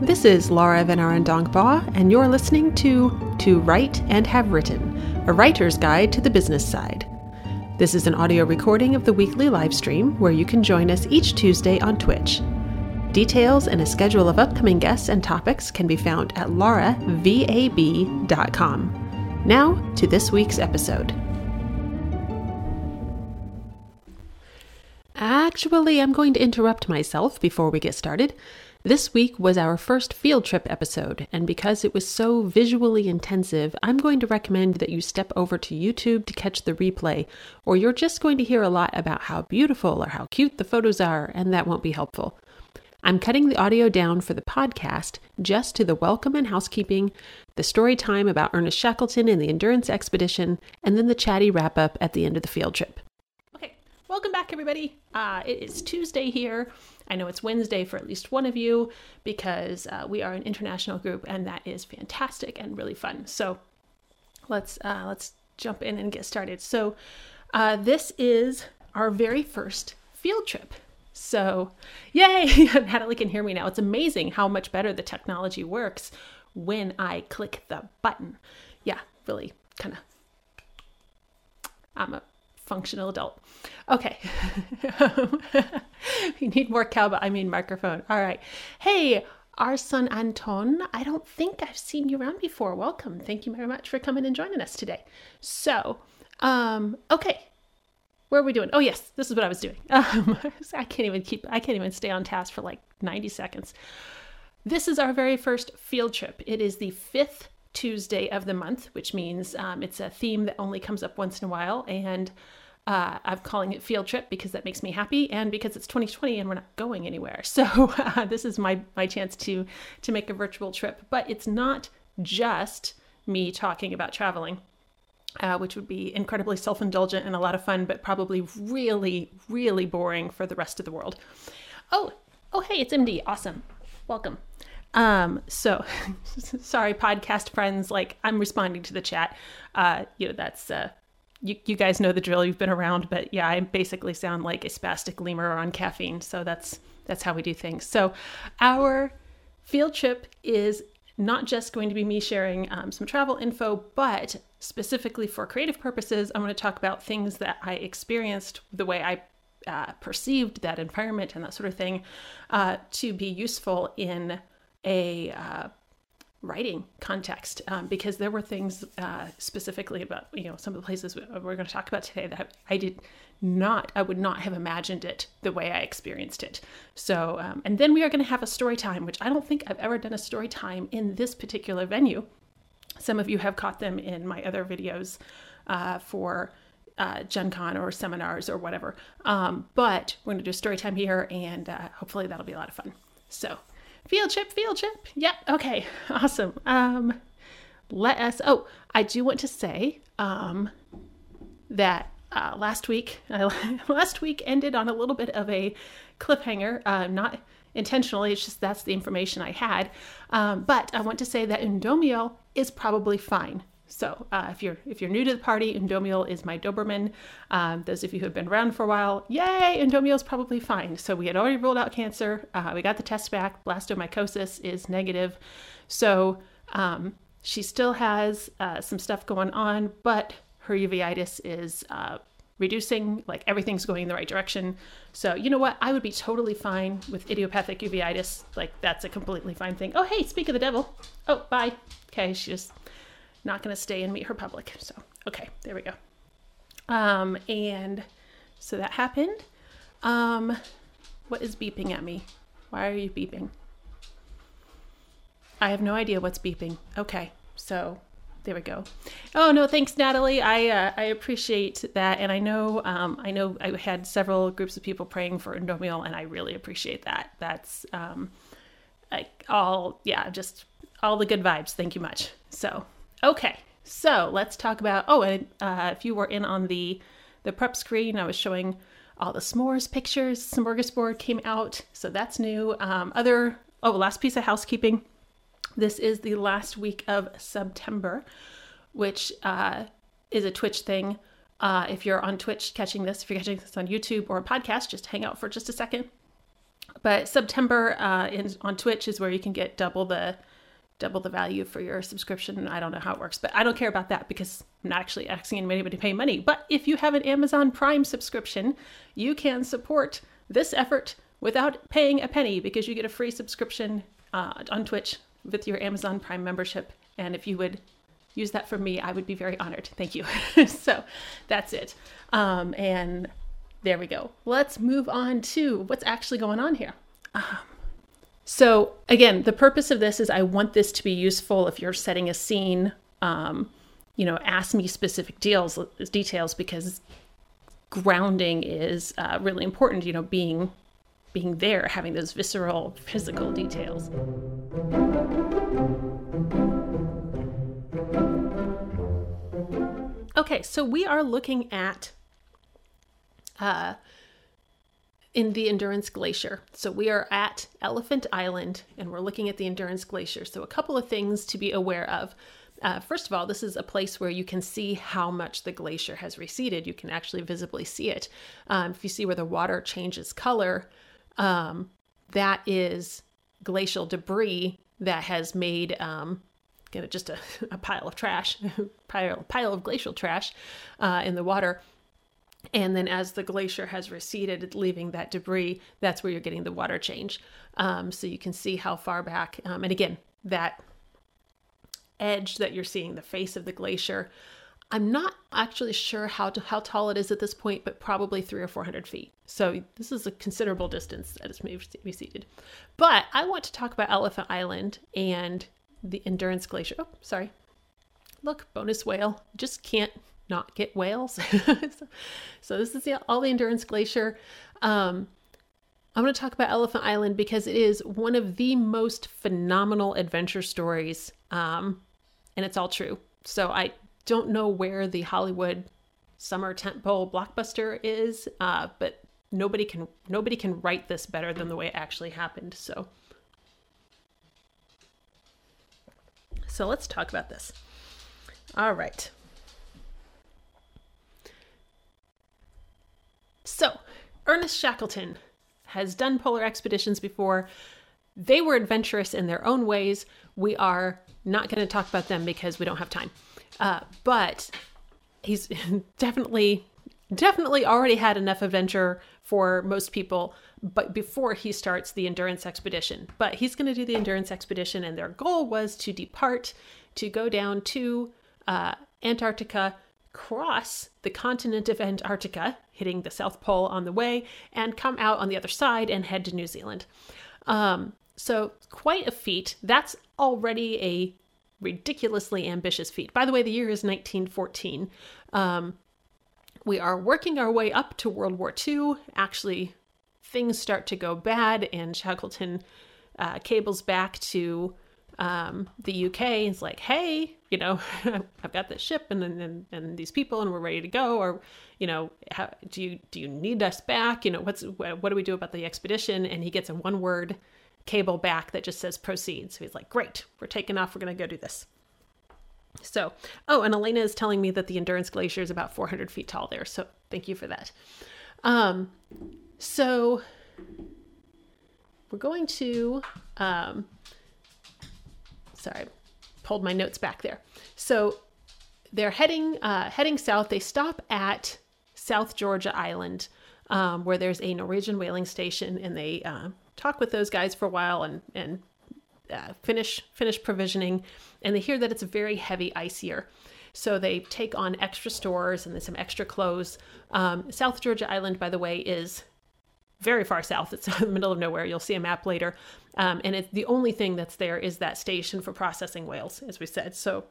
This is Laura VanArendonk Baugh, and you're listening to To Write and Have Written, a writer's guide to the business side. This is an audio recording of the weekly live stream where you can join us each Tuesday on Twitch. Details and a schedule of upcoming guests and topics can be found at lauravab.com. Now to this week's episode. Actually, I'm going to interrupt myself before we get started. This week was our first field trip episode, and because it was so visually intensive, I'm going to recommend that you step over to YouTube to catch the replay, or you're just going to hear a lot about how beautiful or how cute the photos are, and that won't be helpful. I'm cutting the audio down for the podcast just to the welcome and housekeeping, the story time about Ernest Shackleton and the Endurance Expedition, and then the chatty wrap up at the end of the field trip. Okay, welcome back, everybody. Uh, it is Tuesday here. I know it's Wednesday for at least one of you because uh, we are an international group, and that is fantastic and really fun. So let's uh, let's jump in and get started. So uh, this is our very first field trip. So, yay! Natalie can hear me now. It's amazing how much better the technology works when I click the button. Yeah, really kind of. I'm a functional adult. Okay. we need more cowbell. I mean, microphone. All right. Hey, our son Anton, I don't think I've seen you around before. Welcome. Thank you very much for coming and joining us today. So, um, okay. Where are we doing? Oh yes, this is what I was doing. Um, I can't even keep. I can't even stay on task for like 90 seconds. This is our very first field trip. It is the fifth Tuesday of the month, which means um, it's a theme that only comes up once in a while. And uh, I'm calling it field trip because that makes me happy, and because it's 2020 and we're not going anywhere. So uh, this is my my chance to to make a virtual trip. But it's not just me talking about traveling. Uh, which would be incredibly self indulgent and a lot of fun, but probably really, really boring for the rest of the world. Oh, oh, hey, it's MD. Awesome. Welcome. Um, so sorry, podcast friends. Like I'm responding to the chat. Uh, you know, that's, uh, you, you guys know the drill. You've been around, but yeah, I basically sound like a spastic lemur on caffeine. So that's, that's how we do things. So our field trip is not just going to be me sharing um, some travel info, but specifically for creative purposes, I'm going to talk about things that I experienced, the way I uh, perceived that environment and that sort of thing, uh, to be useful in a uh, writing context um, because there were things uh, specifically about you know some of the places we're going to talk about today that I did not I would not have imagined it the way I experienced it. So um, and then we are going to have a story time, which I don't think I've ever done a story time in this particular venue. Some of you have caught them in my other videos uh, for uh, Gen Con or seminars or whatever. Um, but we're going to do a story time here, and uh, hopefully that'll be a lot of fun. So Field trip, field trip. Yep. Okay. Awesome. Um, let us. Oh, I do want to say um, that uh, last week, last week ended on a little bit of a cliffhanger. Uh, not intentionally. It's just that's the information I had. Um, but I want to say that Undomiel is probably fine. So uh, if you're if you're new to the party, Undomiel is my Doberman. Um, those of you who have been around for a while, yay, Undomiel is probably fine. So we had already ruled out cancer. Uh, we got the test back. Blastomycosis is negative. So um, she still has uh, some stuff going on, but her uveitis is uh, reducing. Like everything's going in the right direction. So you know what? I would be totally fine with idiopathic uveitis. Like that's a completely fine thing. Oh hey, speak of the devil. Oh bye. Okay, she just not going to stay and meet her public. So, okay, there we go. Um, and so that happened. Um, what is beeping at me? Why are you beeping? I have no idea what's beeping. Okay, so there we go. Oh no, thanks, Natalie. I uh, I appreciate that, and I know um, I know I had several groups of people praying for Undomiel, and I really appreciate that. That's um, like all yeah, just all the good vibes. Thank you much. So Okay, so let's talk about. Oh, and uh, if you were in on the the prep screen, I was showing all the s'mores pictures. Smorgasbord came out, so that's new. Um, other oh, last piece of housekeeping. This is the last week of September, which uh, is a Twitch thing. Uh, if you're on Twitch catching this, if you're catching this on YouTube or a podcast, just hang out for just a second. But September uh, in, on Twitch is where you can get double the double the value for your subscription. I don't know how it works, but I don't care about that because I'm not actually asking anybody to pay money. But if you have an Amazon Prime subscription, you can support this effort without paying a penny because you get a free subscription uh, on Twitch with your Amazon Prime membership. And if you would use that for me, I would be very honored. Thank you. so that's it. Um, and there we go. Let's move on to what's actually going on here. Um, so again, the purpose of this is I want this to be useful if you're setting a scene. Um, you know, ask me specific deals details because grounding is uh, really important. You know, being being there, having those visceral physical details. Okay, so we are looking at uh, in the Endurance Glacier. So we are at Elephant Island and we're looking at the Endurance Glacier. So, a couple of things to be aware of. Uh, first of all, this is a place where you can see how much the glacier has receded. You can actually visibly see it. Um, if you see where the water changes color, um, that is glacial debris that has made um, just a, a, pile of trash, pile, pile of glacial trash uh, in the water and then as the glacier has receded, leaving that debris, that's where you're getting the water change. Um, so you can see how far back. Um, and again, that edge that you're seeing, the face of the glacier, I'm not actually sure how to, how tall it is at this point, but probably three or four hundred feet. So this is a considerable distance that it's receded. But I want to talk about Elephant Island and the Endurance Glacier. Oh, sorry. Look, bonus whale. Just can't not get whales. so, so, this is the, all the Endurance Glacier. Um, I'm going to talk about Elephant Island because it is one of the most phenomenal adventure stories, um, and it's all true. So I don't know where the Hollywood summer tentpole blockbuster is, uh, but nobody can nobody can write this better than the way it actually happened. So, so let's talk about this. All right. So, Ernest Shackleton has done polar expeditions before. They were adventurous in their own ways. We are not going to talk about them because we don't have time. Uh, but he's definitely, definitely already had enough adventure for most people but before he starts the endurance expedition but he's going to do the endurance expedition and their goal was to depart to go down to uh, antarctica cross the continent of Antarctica, hitting the South Pole on the way, and come out on the other side and head to New Zealand. Um, so, quite a feat. That's already a ridiculously ambitious feat. By the way, the year is 1914. Um, we are working our way up to World War II. Actually, things start to go bad, and Shackleton uh, cables back to um, the UK is like, hey, you know, I've got this ship and, and and these people and we're ready to go, or you know, how, do you do you need us back? You know, what's what do we do about the expedition? And he gets a one word cable back that just says proceed. So he's like, great, we're taking off. We're gonna go do this. So, oh, and Elena is telling me that the Endurance Glacier is about 400 feet tall there. So thank you for that. Um, so we're going to um, sorry, pulled my notes back there. So they're heading uh, heading south. They stop at South Georgia Island, um, where there's a Norwegian whaling station, and they uh, talk with those guys for a while and and uh, finish finish provisioning. And they hear that it's a very heavy ice year. So they take on extra stores and some extra clothes. Um, South Georgia Island, by the way, is very far south. It's in the middle of nowhere. You'll see a map later. Um, and it's the only thing that's there is that station for processing whales, as we said. So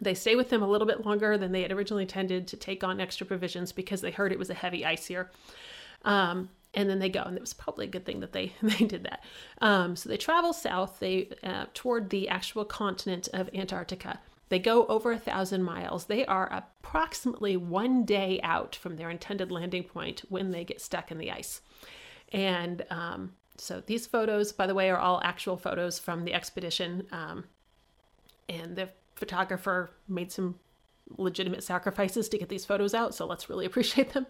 they stay with them a little bit longer than they had originally intended to take on extra provisions because they heard it was a heavy ice year. Um, and then they go, and it was probably a good thing that they they did that. Um, so they travel south, they uh, toward the actual continent of Antarctica. They go over a thousand miles. They are approximately one day out from their intended landing point when they get stuck in the ice. And um, so these photos, by the way, are all actual photos from the expedition. Um, and the photographer made some legitimate sacrifices to get these photos out, so let's really appreciate them.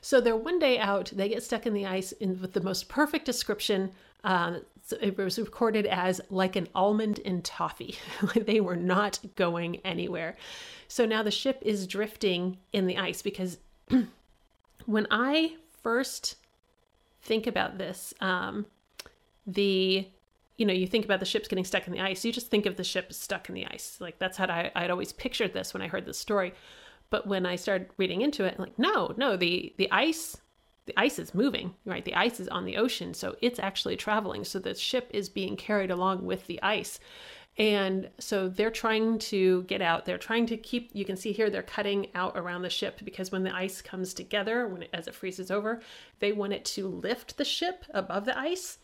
So they're one day out, they get stuck in the ice in, with the most perfect description. Um, so it was recorded as like an almond in toffee. they were not going anywhere. So now the ship is drifting in the ice because when I first think about this, um, the you know, you think about the ships getting stuck in the ice, you just think of the ship stuck in the ice. Like that's how I, I'd always pictured this when I heard this story. But when I started reading into it, I'm like, no, no, the the ice, the ice is moving, right? The ice is on the ocean, so it's actually traveling. So the ship is being carried along with the ice. And so they're trying to get out. They're trying to keep, you can see here, they're cutting out around the ship because when the ice comes together, when it, as it freezes over, they want it to lift the ship above the ice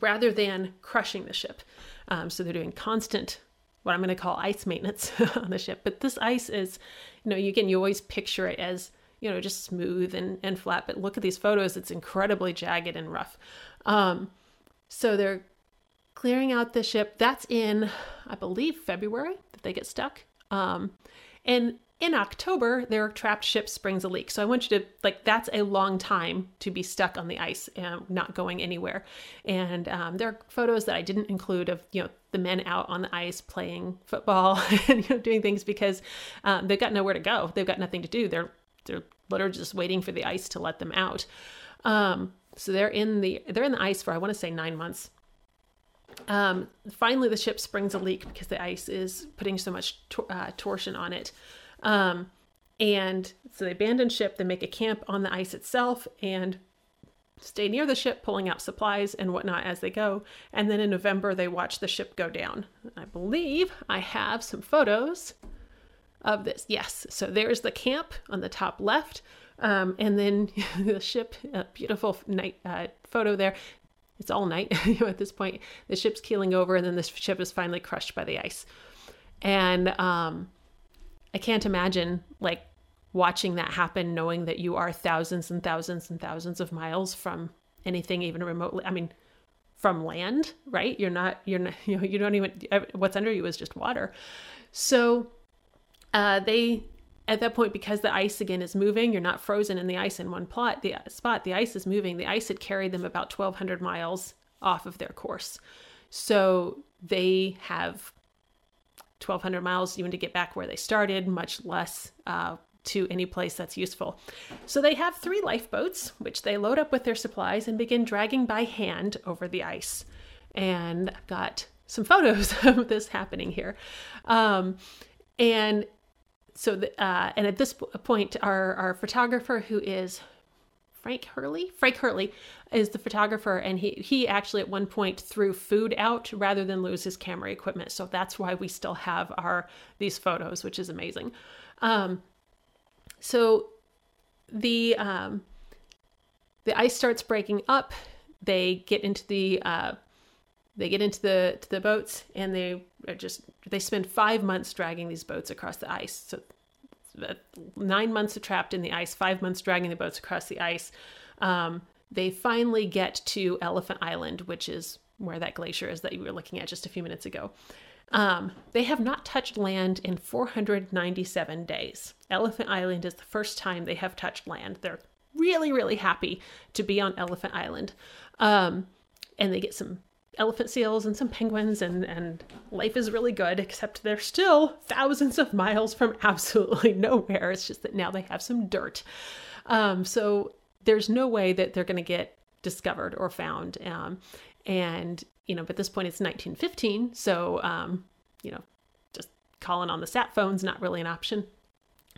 rather than crushing the ship. Um, so they're doing constant, what I'm going to call ice maintenance on the ship. But this ice is, you know, you can you always picture it as you know just smooth and and flat. But look at these photos; it's incredibly jagged and rough. Um, so they're clearing out the ship. That's in, I believe, February that they get stuck. Um, and in October, their trapped ship springs a leak. So I want you to, like, that's a long time to be stuck on the ice and not going anywhere. And um, there are photos that I didn't include of, you know, the men out on the ice playing football and, you know, doing things because um, they've got nowhere to go. They've got nothing to do. They're, they're literally just waiting for the ice to let them out. Um, so they're in the, they're in the ice for, I want to say nine months. Um, finally, the ship springs a leak because the ice is putting so much uh, torsion on it. Um, and so they abandon ship, they make a camp on the ice itself, and stay near the ship, pulling out supplies and whatnot as they go. And then in November, they watch the ship go down. I believe I have some photos of this. Yes, so there's the camp on the top left. Um, and then the ship, a beautiful night uh, photo there. It's all night at this point. The ship's keeling over, and then the ship is finally crushed by the ice. And um, I can't imagine like watching that happen, knowing that you are thousands and thousands and thousands of miles from anything even remotely. I mean, from land, right? You're not, you're not, you know, you don't even, what's under you is just water. So uh, they, at that point, because the ice again is moving, you're not frozen in the ice in one plot, the spot, the ice is moving. The ice had carried them about 1,200 miles off of their course. So they have 1,200 miles even to get back where they started, much less uh, to any place that's useful. So they have three lifeboats, which they load up with their supplies and begin dragging by hand over the ice. And I've got some photos of this happening here. Um, and so, the, uh, and at this point, our, our photographer, who is Frank Hurley. Frank Hurley is the photographer, and he he actually at one point threw food out rather than lose his camera equipment. So that's why we still have our these photos, which is amazing. Um, so the um, the ice starts breaking up. They get into the uh, they get into the to the boats, and they just they spend five months dragging these boats across the ice. So nine months trapped in the ice, five months dragging the boats across the ice. Um, they finally get to Elephant Island, which is where that glacier is that you were looking at just a few minutes ago. Um, they have not touched land in 497 days. Elephant Island is the first time they have touched land. They're really, really happy to be on Elephant Island. Um, and they get some elephant seals and some penguins and and life is really good except they're still thousands of miles from absolutely nowhere. It's just that now they have some dirt. Um, so there's no way that they're going to get discovered or found um, and you know at this point it's 1915 so um, you know just calling on the sat phone's not really an option.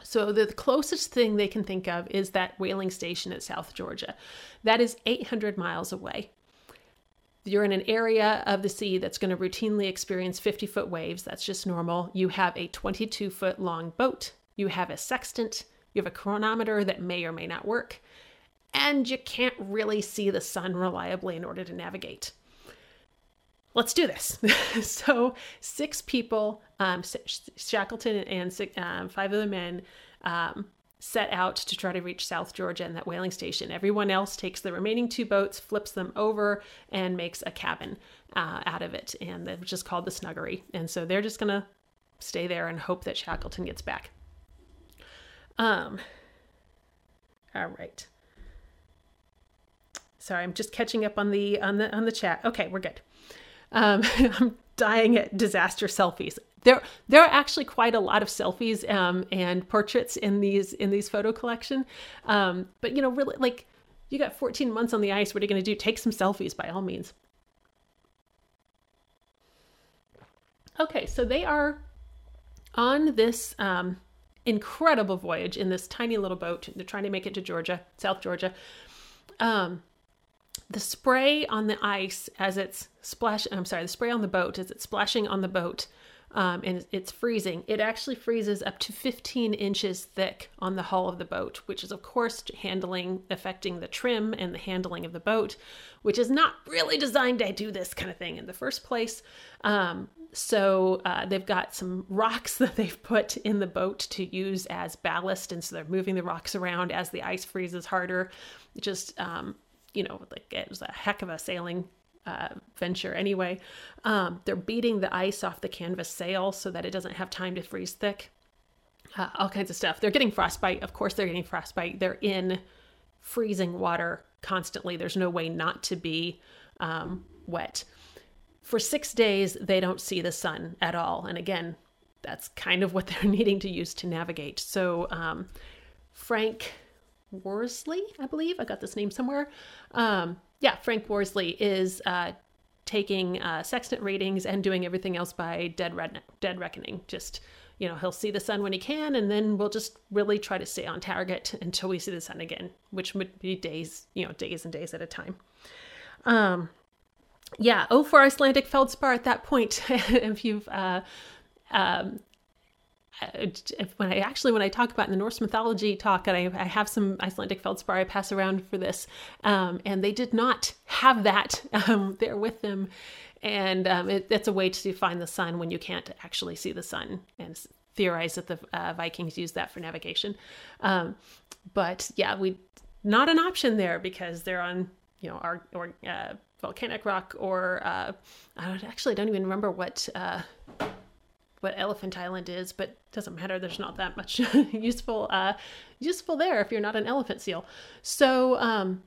So the closest thing they can think of is that whaling station at South Georgia. That is 800 miles away you're in an area of the sea that's going to routinely experience 50 foot waves. That's just normal. You have a 22 foot long boat. You have a sextant. You have a chronometer that may or may not work. And you can't really see the sun reliably in order to navigate. Let's do this. so, six people, um, Shackleton and six, um, five of the men, um, set out to try to reach South Georgia and that whaling station. Everyone else takes the remaining two boats, flips them over, and makes a cabin uh, out of it, and which is called the Snuggery. And so they're just gonna stay there and hope that Shackleton gets back. Um, all right. Sorry, I'm just catching up on the on the on the chat. Okay, we're good. Um, I'm dying at disaster selfies. There, there are actually quite a lot of selfies um, and portraits in these in these photo collection. Um, but you know, really, like you got 14 months on the ice. What are you going to do? Take some selfies by all means. Okay, so they are on this um, incredible voyage in this tiny little boat. They're trying to make it to Georgia, South Georgia. Um, the spray on the ice as it's splash I'm sorry, the spray on the boat as it's splashing on the boat um, and it's freezing. It actually freezes up to 15 inches thick on the hull of the boat, which is of course handling affecting the trim and the handling of the boat, which is not really designed to do this kind of thing in the first place. Um, so uh, they've got some rocks that they've put in the boat to use as ballast, and so they're moving the rocks around as the ice freezes harder. Just um, you know, like it was a heck of a sailing uh, venture anyway. Um, they're beating the ice off the canvas sail so that it doesn't have time to freeze thick. Uh, all kinds of stuff. They're getting frostbite. Of course, they're getting frostbite. They're in freezing water constantly. There's no way not to be um, wet. For six days, they don't see the sun at all. And again, that's kind of what they're needing to use to navigate. So, um, Frank Worsley, I believe. I got this name somewhere. Um, yeah, Frank Worsley is uh, taking uh, sextant readings and doing everything else by dead, dead reckoning. Just, you know, he'll see the sun when he can, and then we'll just really try to stay on target until we see the sun again, which would be days, you know, days and days at a time. Um, yeah, oh, for Icelandic feldspar at that point, if you've uh, um, when I actually when I talk about in the Norse mythology talk, and I, I have some Icelandic feldspar I pass around for this, um, and they did not have that um, there with them, and um, it, it's a way to find the sun when you can't actually see the sun, and theorize that the uh, Vikings used that for navigation. Um, but yeah, we not an option there because they're on you know our or uh, volcanic rock or uh, I actually don't even remember what uh, what Elephant Island is, but doesn't matter. There's not that much useful uh, useful there if you're not an elephant seal. So, um,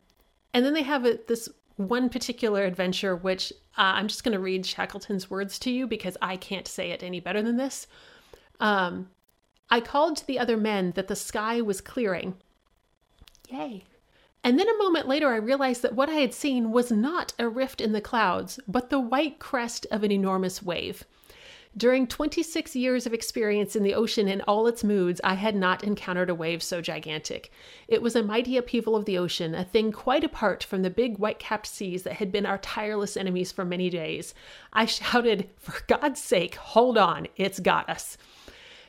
and then they have a, this one particular adventure, which uh, I'm just going to read Shackleton's words to you because I can't say it any better than this. Um, I called to the other men that the sky was clearing. Yay. And then a moment later, I realized that what I had seen was not a rift in the clouds, but the white crest of an enormous wave. During 26 years of experience in the ocean in all its moods, I had not encountered a wave so gigantic. It was a mighty upheaval of the ocean, a thing quite apart from the big white capped seas that had been our tireless enemies for many days. I shouted, For God's sake, hold on, it's got us.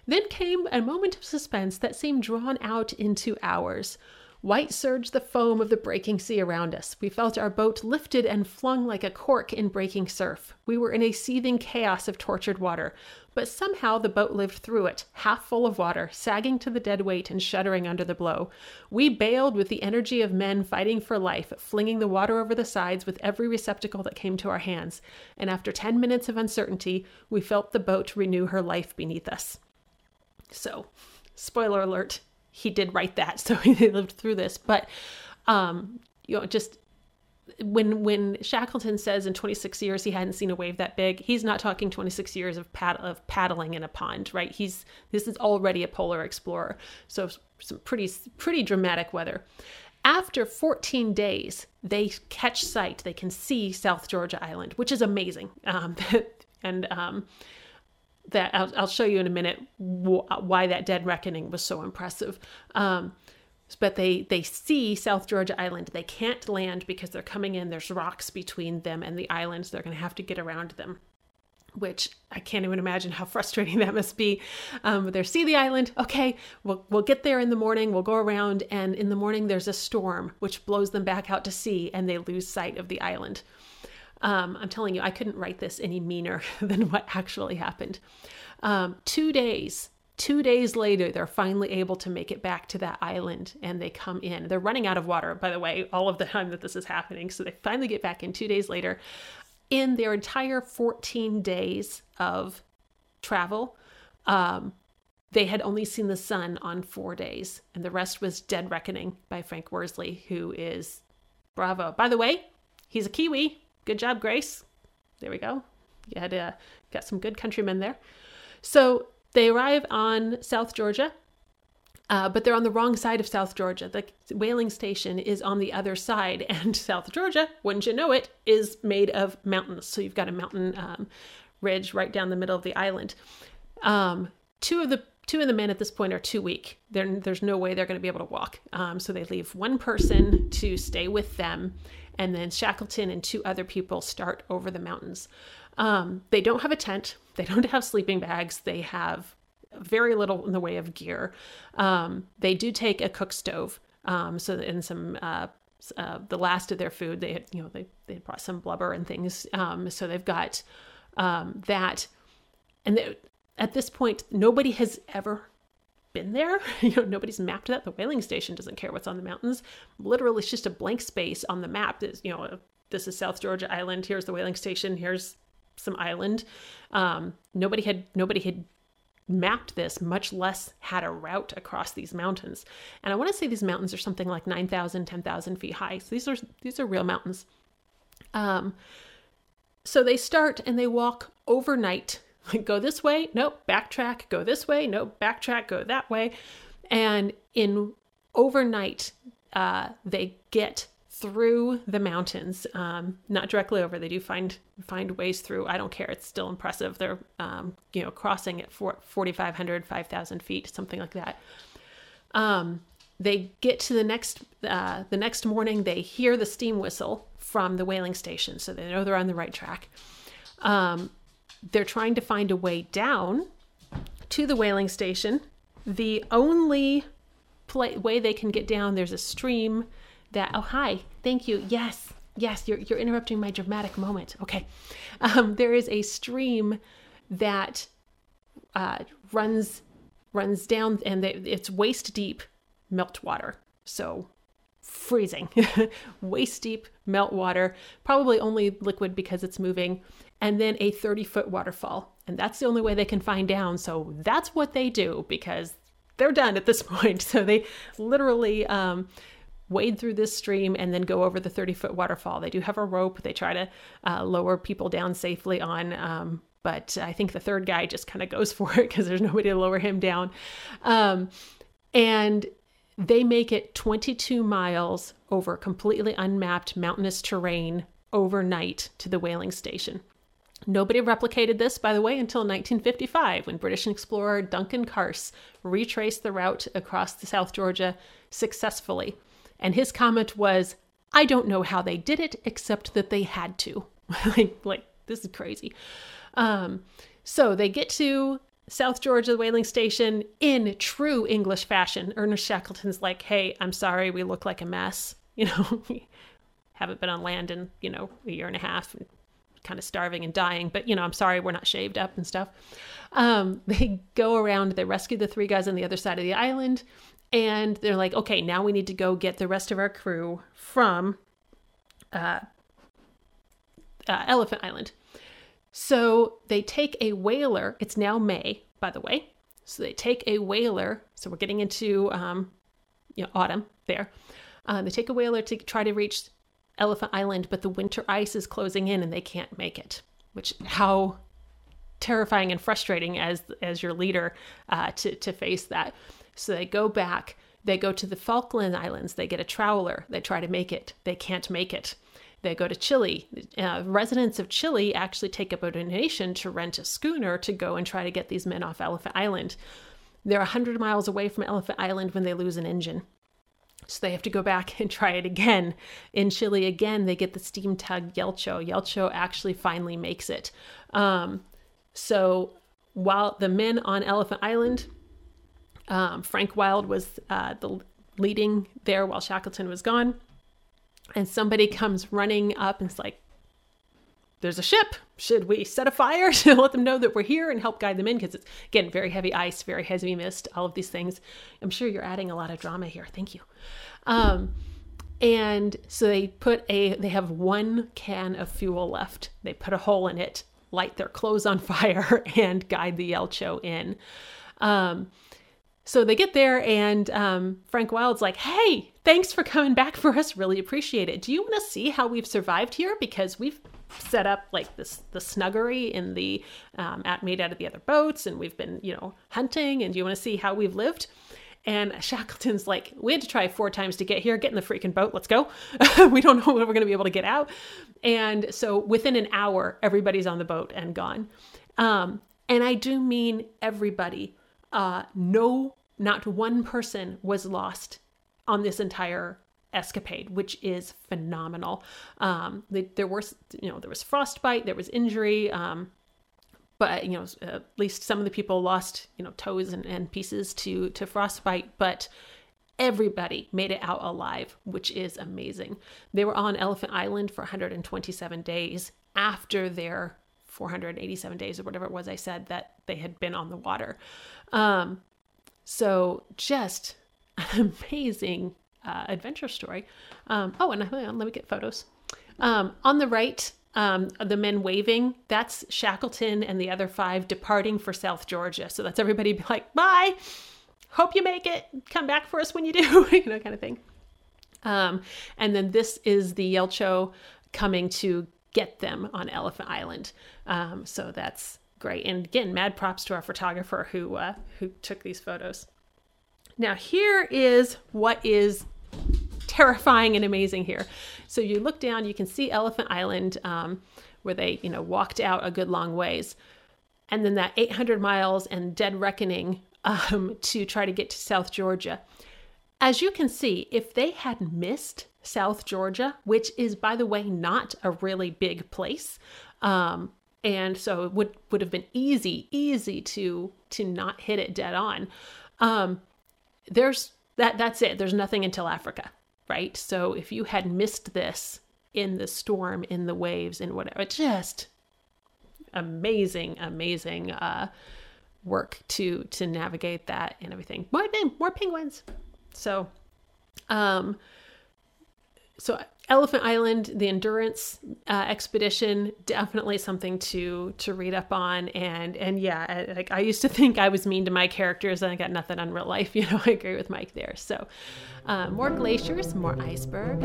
Then came a moment of suspense that seemed drawn out into hours. White surged the foam of the breaking sea around us. We felt our boat lifted and flung like a cork in breaking surf. We were in a seething chaos of tortured water, but somehow the boat lived through it, half full of water, sagging to the dead weight and shuddering under the blow. We bailed with the energy of men fighting for life, flinging the water over the sides with every receptacle that came to our hands, and after ten minutes of uncertainty, we felt the boat renew her life beneath us. So, spoiler alert, he did write that, so he lived through this. But um, you know, just when when Shackleton says in 26 years he hadn't seen a wave that big, he's not talking 26 years of pad- of paddling in a pond, right? He's this is already a polar explorer, so some pretty pretty dramatic weather. After 14 days, they catch sight. They can see South Georgia Island, which is amazing. Um, and um, that I'll, I'll, show you in a minute wh- why that dead reckoning was so impressive. Um, but they they see South Georgia Island. They can't land because they're coming in. There's rocks between them and the islands. They're going to have to get around them, which I can't even imagine how frustrating that must be. Um, they see the island. Okay, we'll we'll get there in the morning. We'll go around, and in the morning there's a storm which blows them back out to sea, and they lose sight of the island. Um, I'm telling you, I couldn't write this any meaner than what actually happened. Um, two days, two days later, they're finally able to make it back to that island and they come in. They're running out of water, by the way, all of the time that this is happening. So they finally get back in two days later. In their entire 14 days of travel, Um, they had only seen the sun on four days, and the rest was Dead Reckoning by Frank Worsley, who is bravo. By the way, he's a Kiwi. Good job, Grace. There we go. You had uh, got some good countrymen there. So they arrive on South Georgia, uh, but they're on the wrong side of South Georgia. The whaling station is on the other side, and South Georgia, wouldn't you know it, is made of mountains. So you've got a mountain um, ridge right down the middle of the island. Um, two of the two of the men at this point are too weak. They're, there's no way they're going to be able to walk. Um, so they leave one person to stay with them, and then Shackleton and two other people start over the mountains. Um, they don't have a tent. They don't have sleeping bags. They have very little in the way of gear. Um, they do take a cook stove. Um, so in some uh, uh, the last of their food, they had you know they they brought some blubber and things. Um, so they've got um, that, and they, at this point, nobody has ever been there. you know, nobody's mapped that. The whaling station doesn't care what's on the mountains. Literally, it's just a blank space on the map. Is you know, this is South Georgia Island. Here's the whaling station. Here's some island. Um, nobody had nobody had mapped this, much less had a route across these mountains. And I want to say these mountains are something like 9,000, 10,000 feet high. So these are these are real mountains. Um, so they start and they walk overnight go this way, nope, backtrack, go this way, nope, backtrack, go that way. And in overnight, uh, they get through the mountains, um, not directly over. They do find find ways through. I don't care. It's still impressive. They're um, you know crossing at 4,500, 5,000 feet, something like that. Um, they get to the next uh, the next morning. They hear the steam whistle from the whaling station, so they know they're on the right track. Um, they're trying to find a way down to the whaling station. The only way they can get down, there's a stream that, oh, hi, thank you. Yes, yes, you're, you're interrupting my dramatic moment. Okay. Um, there is a stream that uh, runs runs down and it's waist deep melt water. So freezing, waist deep melt water, probably only liquid because it's moving and then a 30 foot waterfall. And that's the only way they can find down. So that's what they do because they're done at this point. So they literally um, wade through this stream and then go over the 30 foot waterfall. They do have a rope. They try to uh, lower people down safely on. Um, but I think the third guy just kind of goes for it because there's nobody to lower him down. Um, and they make it 22 miles over completely unmapped mountainous terrain overnight to the whaling station. Nobody replicated this, by the way, until 1955 when British explorer Duncan Carse retraced the route across the South Georgia successfully. And his comment was, I don't know how they did it, except that they had to. like, like, this is crazy. Um, so they get to South Georgia whaling station in true English fashion. Ernest Shackleton's like, hey, I'm sorry, we look like a mess. You know, we haven't been on land in, you know, a year and a half kind of starving and dying, but you know, I'm sorry we're not shaved up and stuff. Um, they go around, they rescue the three guys on the other side of the island, and they're like, okay, now we need to go get the rest of our crew from uh, uh, Elephant Island. So they take a whaler. It's now May, by the way. So they take a whaler. So we're getting into um, you know autumn there. Uh, they take a whaler to try to reach Elephant Island, but the winter ice is closing in and they can't make it. Which how terrifying and frustrating as as your leader uh, to to face that. So they go back. They go to the Falkland Islands. They get a trawler. They try to make it. They can't make it. They go to Chile. Uh, residents of Chile actually take up a donation to rent a schooner to go and try to get these men off Elephant Island. They're 100 miles away from Elephant Island when they lose an engine. So they have to go back and try it again. In Chile, again, they get the steam tug Yelcho. Yelcho actually finally makes it. Um, so while the men on Elephant Island, um, Frank Wild was uh, the leading there while Shackleton was gone. And somebody comes running up and it's like, there's a ship. Should we set a fire to let them know that we're here and help guide them in? Because it's, again, very heavy ice, very heavy mist, all of these things. I'm sure you're adding a lot of drama here. Thank you. Um, and so they put a, they have one can of fuel left. They put a hole in it. light their clothes on fire and guide the Yelcho in. Um, so they get there, and um, Frank Wild's like, "Hey, thanks for coming back for us. Really appreciate it. Do you want to see how we've survived here? Because we've set up like this the snuggery in the um, at made out of the other boats, and we've been you know hunting. And you want to see how we've lived?" And Shackleton's like, we had to try four times to get here. Get in the freaking boat. Let's go. we don't know when we're going to be able to get out. And so within an hour, everybody's on the boat and gone. Um, and I do mean everybody. Uh, no, not one person was lost on this entire escapade, which is phenomenal. Um, there was, you know, there was frostbite, there was injury. Um, but you know at least some of the people lost you know toes and, and pieces to to frostbite but everybody made it out alive which is amazing they were on elephant island for 127 days after their 487 days or whatever it was i said that they had been on the water um, so just amazing uh, adventure story um, oh and on, let me get photos um, on the right um, the men waving, that's Shackleton and the other five departing for South Georgia. So that's everybody be like, bye, hope you make it, come back for us when you do, you know, kind of thing. Um, and then this is the Yelcho coming to get them on Elephant Island. Um, so that's great. And again, mad props to our photographer who uh, who took these photos. Now here is what is terrifying and amazing here. So you look down, you can see Elephant Island, um, where they, you know, walked out a good long ways, and then that 800 miles and dead reckoning um, to try to get to South Georgia. As you can see, if they had missed South Georgia, which is, by the way, not a really big place, um, and so it would would have been easy, easy to to not hit it dead on. Um, there's that that's it. There's nothing until Africa right? So if you had missed this in the storm, in the waves, in whatever, just amazing, amazing uh, work to to navigate that and everything. More more penguins. So, um, so Elephant Island, the endurance uh, expedition, definitely something to to read up on. And and yeah, I, like I used to think I was mean to my characters, and I got nothing on real life. You know, I agree with Mike there. So, uh, more glaciers, more icebergs.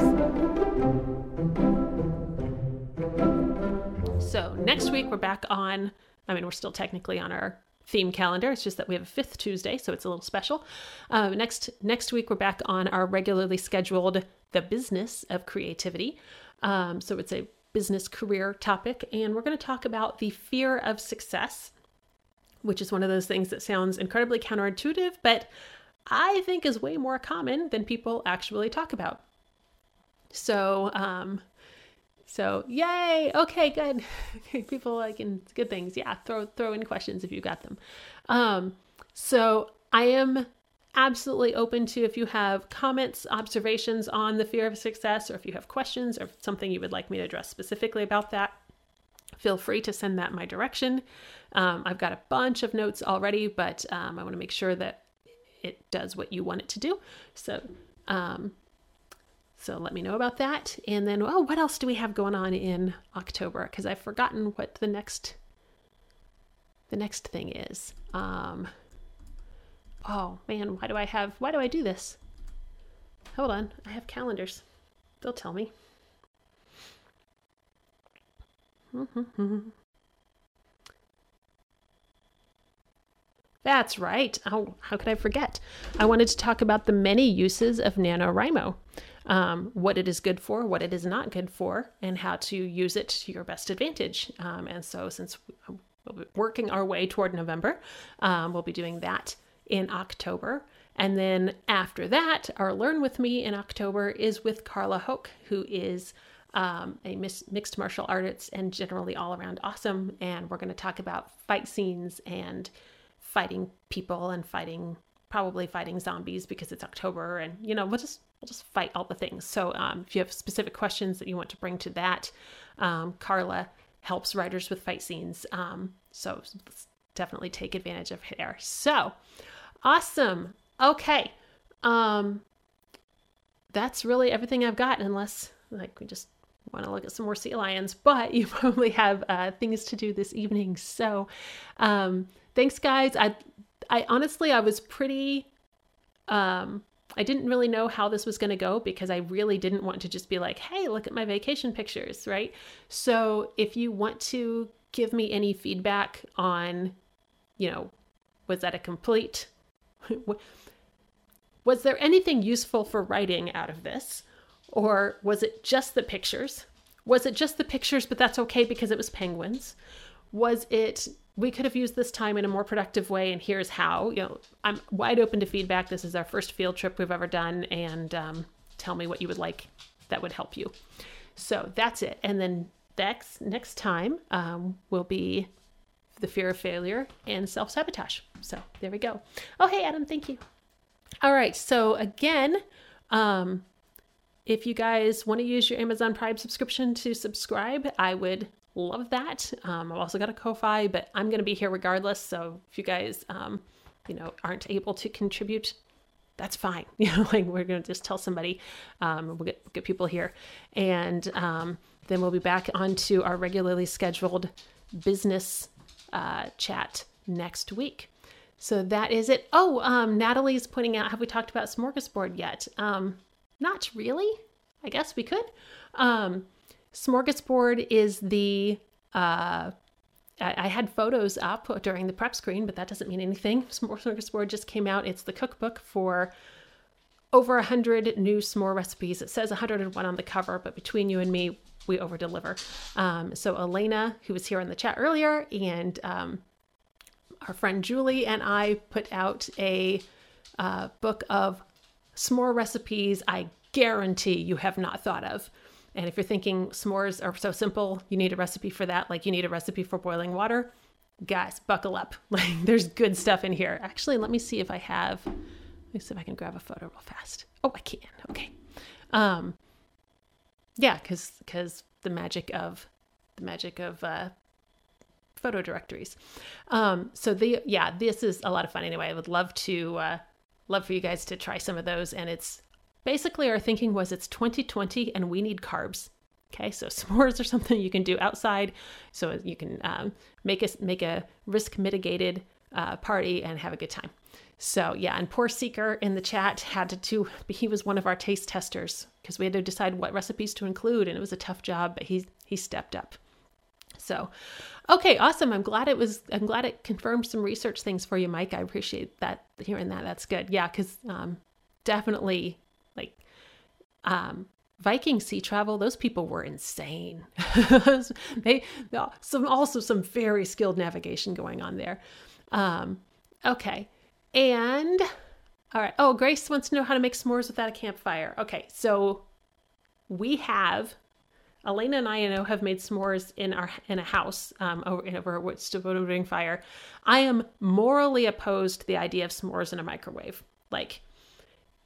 So next week we're back on. I mean, we're still technically on our theme calendar. It's just that we have a fifth Tuesday, so it's a little special. Uh, next next week we're back on our regularly scheduled the business of creativity. Um, so it's a business career topic, and we're going to talk about the fear of success, which is one of those things that sounds incredibly counterintuitive, but I think is way more common than people actually talk about. So, um, so yay! Okay, good. people like in good things. Yeah, throw throw in questions if you got them. Um, so I am absolutely open to if you have comments, observations on the fear of success, or if you have questions or something you would like me to address specifically about that. Feel free to send that my direction. Um, I've got a bunch of notes already, but um, I want to make sure that it does what you want it to do. So, um, so let me know about that. And then, oh, what else do we have going on in October? Because I've forgotten what the next the next thing is. Um, Oh man, why do I have, why do I do this? Hold on, I have calendars. They'll tell me. That's right. Oh, how could I forget? I wanted to talk about the many uses of NaNoWriMo, um, what it is good for, what it is not good for, and how to use it to your best advantage. Um, and so, since we'll be working our way toward November, um, we'll be doing that in October. And then after that, our Learn With Me in October is with Carla Hoke, who is um, a mixed martial artist and generally all around awesome. And we're going to talk about fight scenes and fighting people and fighting, probably fighting zombies because it's October. And, you know, we'll just, we'll just fight all the things. So um, if you have specific questions that you want to bring to that, um, Carla helps writers with fight scenes. Um, so definitely take advantage of her. So, Awesome. Okay. Um that's really everything I've got unless like we just want to look at some more sea lions, but you probably have uh, things to do this evening. So, um, thanks, guys. I, I honestly, I was pretty. Um, I didn't really know how this was going to go because I really didn't want to just be like, "Hey, look at my vacation pictures," right? So, if you want to give me any feedback on, you know, was that a complete was there anything useful for writing out of this? Or was it just the pictures? Was it just the pictures, but that's okay because it was penguins? Was it we could have used this time in a more productive way and here's how. You know i'm wide open to feedback. This is our first field trip we've ever done and um, tell me what you would like that would help you. So that's it. And then next next time um, will be the fear of failure and self-sabotage. So there we go. Oh hey adam thank you. All right. So again, um, if you guys want to use your Amazon Prime subscription to subscribe, I would love that. Um, I've also got a Ko-fi, but I'm going to be here regardless. So if you guys, um, you know, aren't able to contribute, that's fine. You know, like we're going to just tell somebody, um, we'll get, get people here. And um, then we'll be back onto our regularly scheduled business uh, chat next week. So that is it. Oh, um, Natalie's pointing out, have we talked about Smorgasbord yet? Um, not really. I guess we could. Um, Smorgasbord is the, uh, I, had photos up during the prep screen, but that doesn't mean anything. Smorgasbord just came out. It's the cookbook for over 100 new s'more recipes. It says 101 on the cover, but between you and me, we over deliver. Um, so Elena, who was here in the chat earlier, and um, our friend Julie and I put out a uh, book of s'more recipes I guarantee you have not thought of. And if you're thinking s'mores are so simple, you need a recipe for that, like you need a recipe for boiling water, guys, buckle up. Like there's good stuff in here. Actually, let me see if I have. Let me see if I can grab a photo real fast. Oh, I can. Okay. Um, yeah, because because the magic of the magic of uh, photo directories. Um, so the yeah, this is a lot of fun anyway. I would love to uh, love for you guys to try some of those. And it's basically our thinking was it's 2020 and we need carbs. Okay, so s'mores are something you can do outside, so you can um, make a make a risk mitigated uh, party and have a good time. So yeah, and poor Seeker in the chat had to do. He was one of our taste testers because we had to decide what recipes to include, and it was a tough job, but he he stepped up. So, okay, awesome. I'm glad it was, I'm glad it confirmed some research things for you, Mike. I appreciate that, hearing that. That's good. Yeah, because um, definitely um, Viking sea travel, those people were insane. they some also some very skilled navigation going on there. Um, okay, and all right. Oh, Grace wants to know how to make s'mores without a campfire. Okay, so we have Elena and I, you know, have made s'mores in our in a house um, over over a wood fire. I am morally opposed to the idea of s'mores in a microwave. Like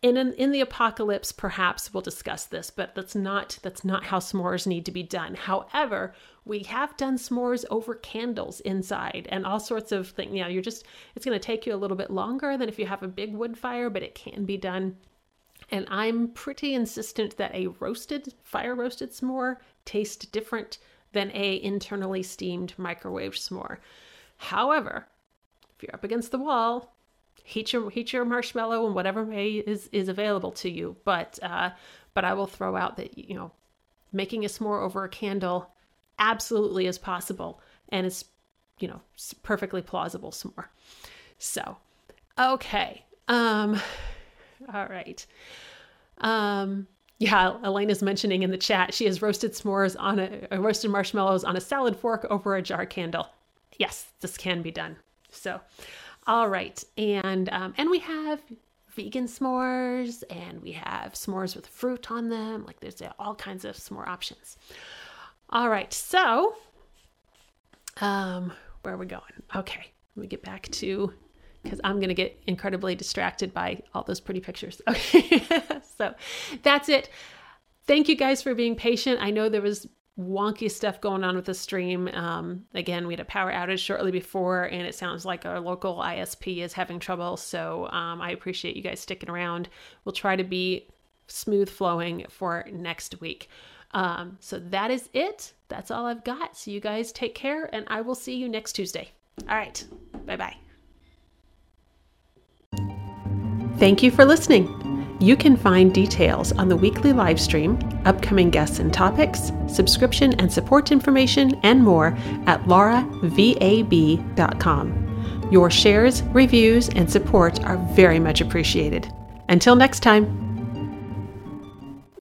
in in the apocalypse, perhaps we'll discuss this, but that's not that's not how s'mores need to be done. However, we have done s'mores over candles inside and all sorts of things. You know, you're just it's going to take you a little bit longer than if you have a big wood fire, but it can be done and I'm pretty insistent that a roasted, fire roasted s'more tastes different than a internally steamed microwave s'more. However, if you're up against the wall, heat your heat your marshmallow and whatever may is is available to you. But uh, but I will throw out that you know making a s'more over a candle absolutely is possible and it's you know perfectly plausible s'more. So okay, um, all right. Um, yeah, Elena's mentioning in the chat she has roasted s'mores on a uh, roasted marshmallows on a salad fork over a jar candle. Yes, this can be done. So, all right, and um, and we have vegan s'mores and we have s'mores with fruit on them. Like there's all kinds of s'more options. All right, so um, where are we going? Okay, let me get back to because I'm going to get incredibly distracted by all those pretty pictures. Okay, so that's it. Thank you guys for being patient. I know there was wonky stuff going on with the stream. Um, again, we had a power outage shortly before, and it sounds like our local ISP is having trouble. So um, I appreciate you guys sticking around. We'll try to be smooth flowing for next week. Um, so that is it. That's all I've got. So you guys take care, and I will see you next Tuesday. All right. Bye bye. Thank you for listening. You can find details on the weekly live stream, upcoming guests and topics, subscription and support information, and more at lauravab.com. Your shares, reviews, and support are very much appreciated. Until next time.